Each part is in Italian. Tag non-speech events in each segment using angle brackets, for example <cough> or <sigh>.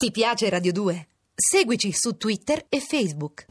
Ti piace Radio 2? Seguici su Twitter e Facebook.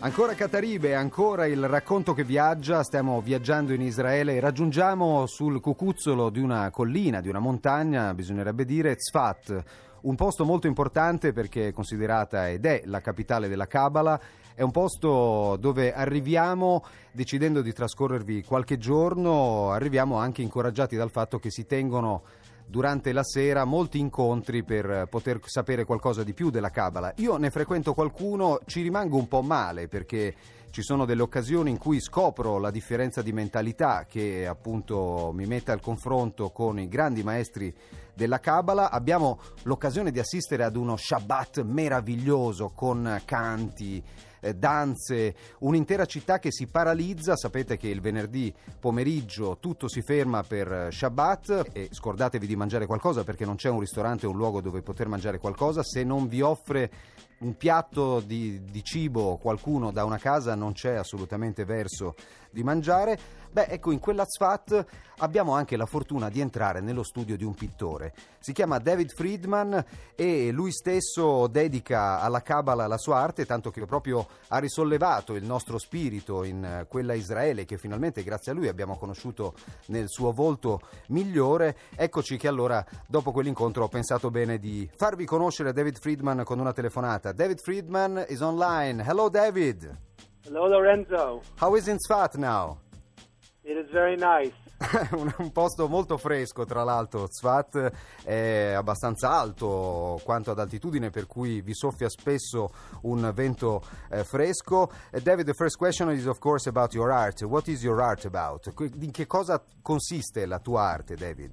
Ancora Cataribe, ancora il racconto che viaggia, stiamo viaggiando in Israele e raggiungiamo sul cucuzzolo di una collina, di una montagna, bisognerebbe dire, Tzfat, un posto molto importante perché è considerata ed è la capitale della Kabbalah, è un posto dove arriviamo decidendo di trascorrervi qualche giorno, arriviamo anche incoraggiati dal fatto che si tengono durante la sera molti incontri per poter sapere qualcosa di più della Kabbalah. Io ne frequento qualcuno, ci rimango un po' male perché ci sono delle occasioni in cui scopro la differenza di mentalità che appunto mi mette al confronto con i grandi maestri della Kabbalah. Abbiamo l'occasione di assistere ad uno Shabbat meraviglioso con canti, eh, danze, un'intera città che si paralizza. Sapete che il venerdì pomeriggio tutto si ferma per Shabbat e scordatevi di mangiare qualcosa perché non c'è un ristorante o un luogo dove poter mangiare qualcosa se non vi offre un piatto di, di cibo qualcuno da una casa non c'è assolutamente verso di mangiare. Beh, ecco, in quella Tzfat abbiamo anche la fortuna di entrare nello studio di un pittore. Si chiama David Friedman e lui stesso dedica alla Kabbalah la sua arte, tanto che proprio ha risollevato il nostro spirito in quella Israele che finalmente grazie a lui abbiamo conosciuto nel suo volto migliore. Eccoci che allora dopo quell'incontro ho pensato bene di farvi conoscere David Friedman con una telefonata. David Friedman is online. Hello David. Hello, Lorenzo. How is in Tzfat now? It is very nice. <laughs> un, posto molto fresco, tra l'altro. Tzfat è abbastanza alto quanto ad altitudine, per cui vi soffia spesso un vento eh, fresco. Uh, David, the first question is of course about your art. What is your art about? In che cosa consiste la tua arte, David?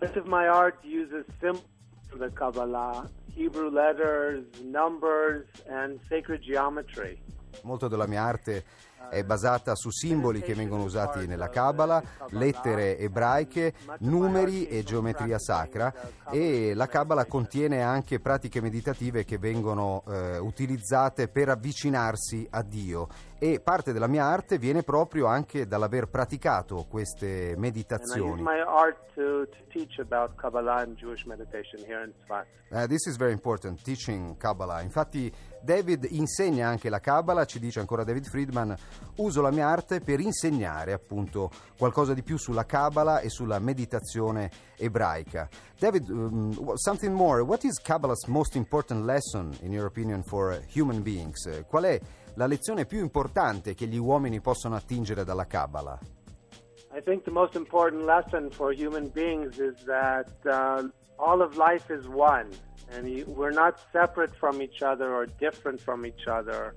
Most of my art uses symbols of the Kabbalah, Hebrew letters, numbers, and sacred geometry. Molto della mia arte è basata su simboli che vengono usati nella Kabbalah, lettere ebraiche, numeri e geometria sacra e la Kabbalah contiene anche pratiche meditative che vengono eh, utilizzate per avvicinarsi a Dio e parte della mia arte viene proprio anche dall'aver praticato queste meditazioni. Uh, this is very important, teaching Kabbalah. Infatti David insegna anche la Kabbalah, ci dice ancora David Friedman, uso la mia arte per insegnare appunto qualcosa di più sulla Kabbalah e sulla meditazione ebraica. David, um, something more, what is Kabbalah's most important lesson in your opinion for human beings? Qual è la lezione più importante che gli uomini possono attingere dalla Kabbalah? I think the most important lesson for human beings is that uh, all of life is one, and we're not separate from each other or different from each other.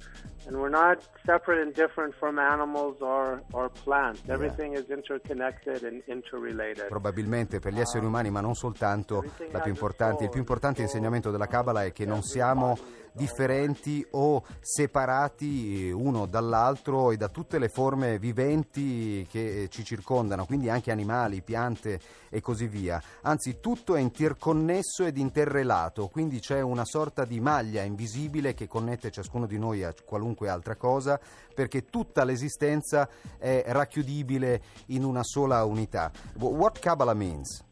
And we're not separate and different from animals or, or plants. Everything yeah. is interconnected and interrelated. Probabilmente per gli esseri umani, ma non soltanto, più il più importante insegnamento della Kabbalah è che non siamo differenti o separati uno dall'altro e da tutte le forme viventi che ci circondano, quindi anche animali, piante e così via. Anzi, tutto è interconnesso ed interrelato, quindi c'è una sorta di maglia invisibile che connette ciascuno di noi a qualunque altra cosa, perché tutta l'esistenza è racchiudibile in una sola unità. What Kabbalah means?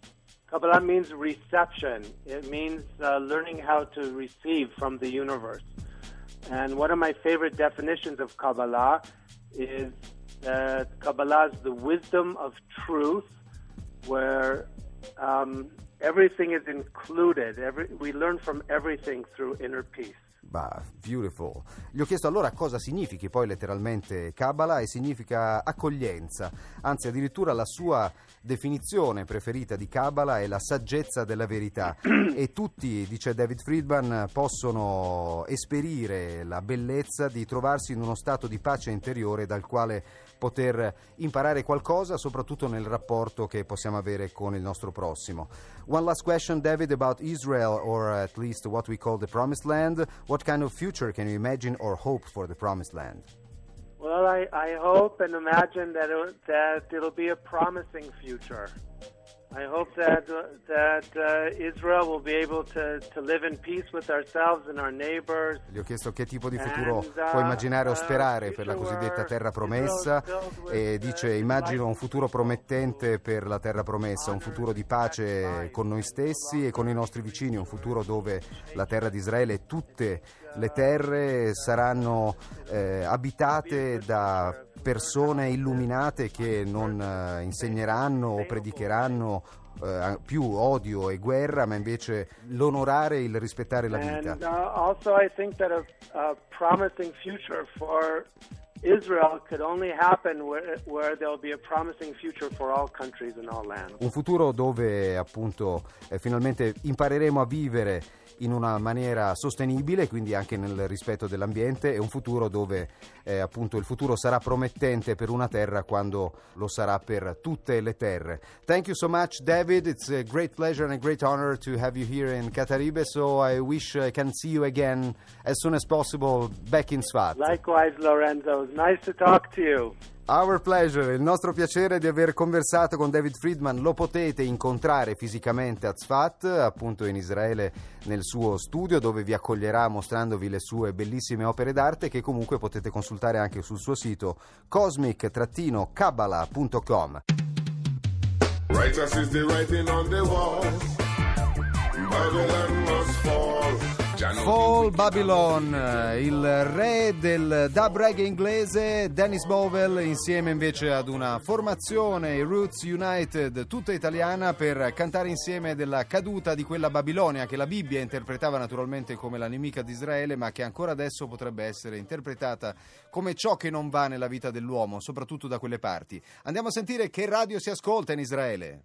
Kabbalah means reception. It means uh, learning how to receive from the universe. And one of my favorite definitions of Kabbalah is that Kabbalah is the wisdom of truth, where um, everything is included. Every, we learn from everything through inner peace. Bah, beautiful. Gli ho chiesto allora cosa significhi poi letteralmente Kabbalah e significa accoglienza, anzi addirittura la sua definizione preferita di Kabbalah è la saggezza della verità <clears throat> e tutti, dice David Friedman, possono esperire la bellezza di trovarsi in uno stato di pace interiore dal quale poter imparare qualcosa, soprattutto nel rapporto che possiamo avere con il nostro prossimo. One last question, David, about Israel, or at least what we call the Promised Land. What kind of future can you imagine or hope for the Promised Land? Well, I, I hope and imagine that, it, that it'll be a promising future. I hope that that uh, Israel will be able to, to live in peace with ourselves and our neighbors. Gli ho chiesto che tipo di futuro And, uh, può immaginare o uh, sperare per la cosiddetta terra promessa e uh, dice immagino un futuro promettente per la terra promessa, un futuro di pace con noi stessi e con i nostri vicini, un futuro dove la terra di Israele e tutte le terre saranno eh, abitate da persone illuminate che non eh, insegneranno o predicheranno eh, più odio e guerra, ma invece l'onorare e il rispettare la vita. And uh, also, I think that a, a promising future for Israel could only happen where, where there will be a promising future for all countries and all lands. Un futuro dove appunto eh, finalmente impareremo a vivere in una maniera sostenibile, quindi anche nel rispetto dell'ambiente, e un futuro dove eh, appunto il futuro sarà promettente per una terra quando lo sarà per tutte le terre. Thank you so much, David. It's a great pleasure and a great honor to have you here in Cataribe. So I wish I can see you again as soon as possible back in Svat. Likewise, Lorenzo, nice to talk to you. Our pleasure, il nostro piacere di aver conversato con David Friedman. Lo potete incontrare fisicamente a Tzfat, appunto in Israele, nel suo studio, dove vi accoglierà mostrandovi le sue bellissime opere d'arte che comunque potete consultare anche sul suo sito cosmic-kabbalah.com. Righteous is the writing on the wall. Babylon must fall. Fall Babylon, il re del dub reggae inglese Dennis Bowell insieme invece ad una formazione, i Roots United, tutta italiana per cantare insieme della caduta di quella Babilonia che la Bibbia interpretava naturalmente come la nemica di Israele ma che ancora adesso potrebbe essere interpretata come ciò che non va nella vita dell'uomo, soprattutto da quelle parti. Andiamo a sentire che radio si ascolta in Israele.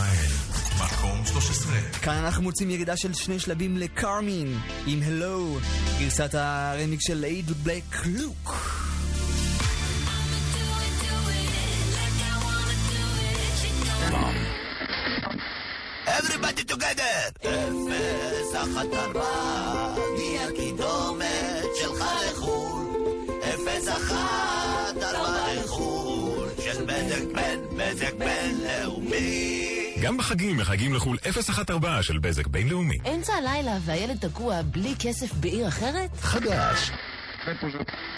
ישראל, מקום 13. כאן אנחנו מוצאים ירידה של שני שלבים לקרמין עם הלו, גרסת הרמיק של אייד בלק לוק. Everybody together! אפס החתרה היא הקידומת שלך לחו"ל אפס אחת ארבע לחו"ל של בזק בין בזק בינלאומי גם בחגים מחגים לחו"ל 014 של בזק בינלאומי. אמצע הלילה והילד תקוע בלי כסף בעיר אחרת? חדש. חדש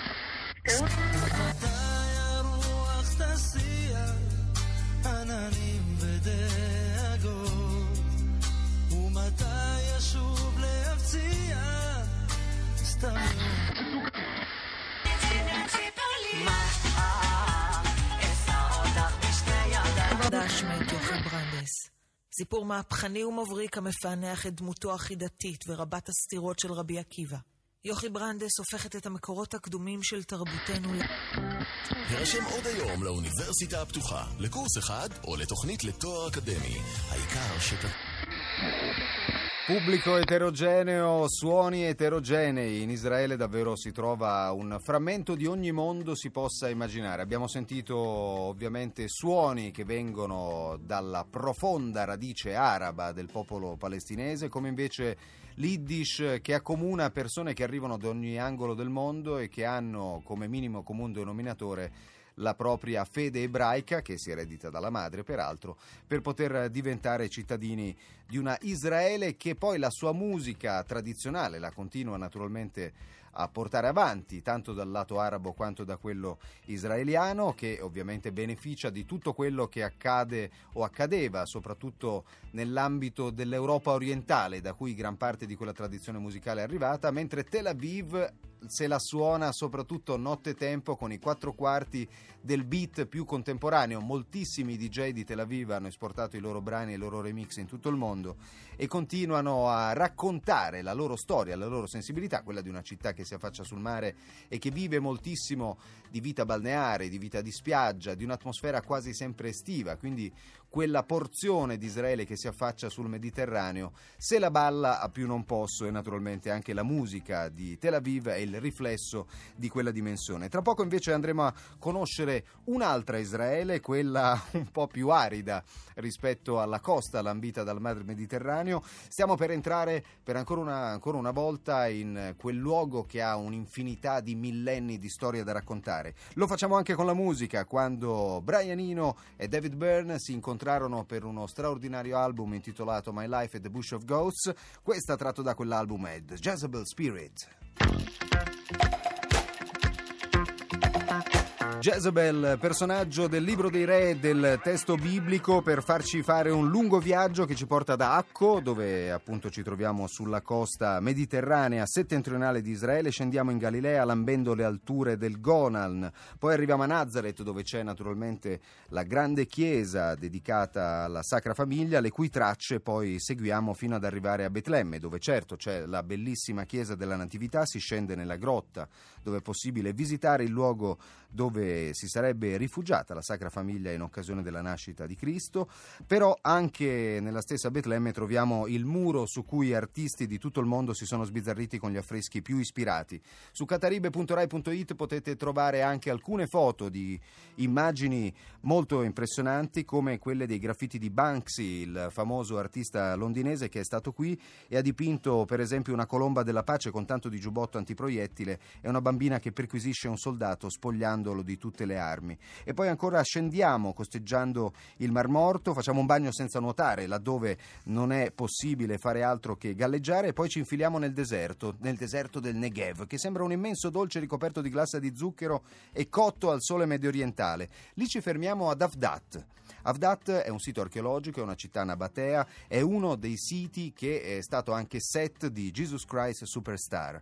ברנדס. סיפור מהפכני ומבריק המפענח את דמותו החידתית ורבת הסתירות של רבי עקיבא. יוכי ברנדס הופכת את המקורות הקדומים של תרבותנו ל... הרשם עוד היום לאוניברסיטה הפתוחה, לקורס אחד או לתוכנית לתואר אקדמי. העיקר שת... Pubblico eterogeneo, suoni eterogenei. In Israele davvero si trova un frammento di ogni mondo si possa immaginare. Abbiamo sentito ovviamente suoni che vengono dalla profonda radice araba del popolo palestinese, come invece l'Iddish che accomuna persone che arrivano da ogni angolo del mondo e che hanno come minimo comune denominatore la propria fede ebraica, che si eredita dalla madre peraltro, per poter diventare cittadini di una Israele che poi la sua musica tradizionale la continua naturalmente a portare avanti, tanto dal lato arabo quanto da quello israeliano, che ovviamente beneficia di tutto quello che accade o accadeva, soprattutto nell'ambito dell'Europa orientale, da cui gran parte di quella tradizione musicale è arrivata, mentre Tel Aviv se la suona soprattutto nottetempo con i quattro quarti del beat più contemporaneo. Moltissimi DJ di Tel Aviv hanno esportato i loro brani e i loro remix in tutto il mondo e continuano a raccontare la loro storia, la loro sensibilità, quella di una città che si affaccia sul mare e che vive moltissimo di vita balneare, di vita di spiaggia, di un'atmosfera quasi sempre estiva, quindi quella porzione di Israele che si affaccia sul Mediterraneo, se la balla a più non posso e naturalmente anche la musica di Tel Aviv è il riflesso di quella dimensione. Tra poco invece andremo a conoscere un'altra Israele, quella <laughs> un po' più arida rispetto alla costa lambita dal mar Mediterraneo. Stiamo per entrare per ancora una, ancora una volta in quel luogo che ha un'infinità di millenni di storia da raccontare. Lo facciamo anche con la musica, quando Brian Eno e David Byrne si incontrarono per uno straordinario album intitolato My Life at the Bush of Ghosts. Questa tratto da quell'album è The Jezebel Spirit. Jezebel, personaggio del libro dei re del testo biblico per farci fare un lungo viaggio che ci porta da Acco, dove appunto ci troviamo sulla costa mediterranea settentrionale di Israele, scendiamo in Galilea lambendo le alture del Golan, poi arriviamo a Nazareth dove c'è naturalmente la grande chiesa dedicata alla Sacra Famiglia, le cui tracce poi seguiamo fino ad arrivare a Betlemme, dove certo c'è la bellissima chiesa della Natività, si scende nella grotta dove è possibile visitare il luogo dove si sarebbe rifugiata la Sacra Famiglia in occasione della nascita di Cristo, però anche nella stessa Betlemme troviamo il muro su cui artisti di tutto il mondo si sono sbizzarriti con gli affreschi più ispirati. Su cataribe.rai.it potete trovare anche alcune foto di immagini molto impressionanti come quelle dei graffiti di Banksy, il famoso artista londinese che è stato qui e ha dipinto per esempio una colomba della pace con tanto di giubbotto antiproiettile e una bambina che perquisisce un soldato spogliando dotandolo di tutte le armi. E poi ancora scendiamo costeggiando il Mar Morto, facciamo un bagno senza nuotare, laddove non è possibile fare altro che galleggiare, e poi ci infiliamo nel deserto, nel deserto del Negev, che sembra un immenso dolce ricoperto di glassa di zucchero e cotto al sole medio orientale. Lì ci fermiamo ad Avdat. Avdat è un sito archeologico, è una città nabatea, è uno dei siti che è stato anche set di Jesus Christ Superstar.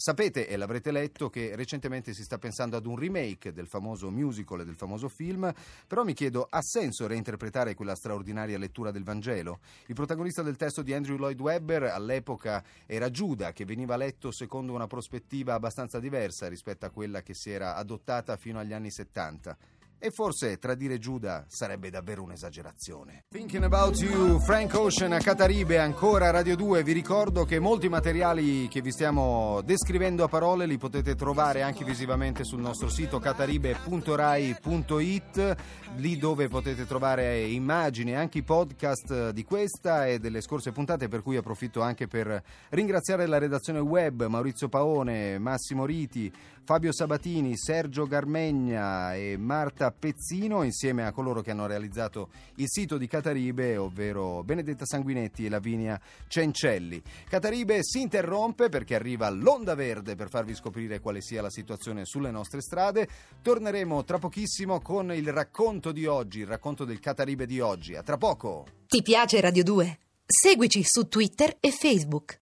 Sapete, e l'avrete letto, che recentemente si sta pensando ad un remake del famoso musical e del famoso film, però mi chiedo, ha senso reinterpretare quella straordinaria lettura del Vangelo? Il protagonista del testo di Andrew Lloyd Webber all'epoca era Giuda, che veniva letto secondo una prospettiva abbastanza diversa rispetto a quella che si era adottata fino agli anni 70. E forse tradire Giuda sarebbe davvero un'esagerazione. Thinking about you, Frank Ocean a Cataribe, ancora Radio 2. Vi ricordo che molti materiali che vi stiamo descrivendo a parole li potete trovare anche visivamente sul nostro sito cataribe.rai.it, lì dove potete trovare immagini anche i podcast di questa e delle scorse puntate, per cui approfitto anche per ringraziare la redazione web, Maurizio Paone, Massimo Riti, Fabio Sabatini, Sergio Garmegna e Marta Pezzino insieme a coloro che hanno realizzato il sito di Cataribe, ovvero Benedetta Sanguinetti e Lavinia Cencelli. Cataribe si interrompe perché arriva l'onda verde per farvi scoprire quale sia la situazione sulle nostre strade. Torneremo tra pochissimo con il racconto di oggi, il racconto del Cataribe di oggi. A tra poco! Ti piace Radio 2? Seguici su Twitter e Facebook.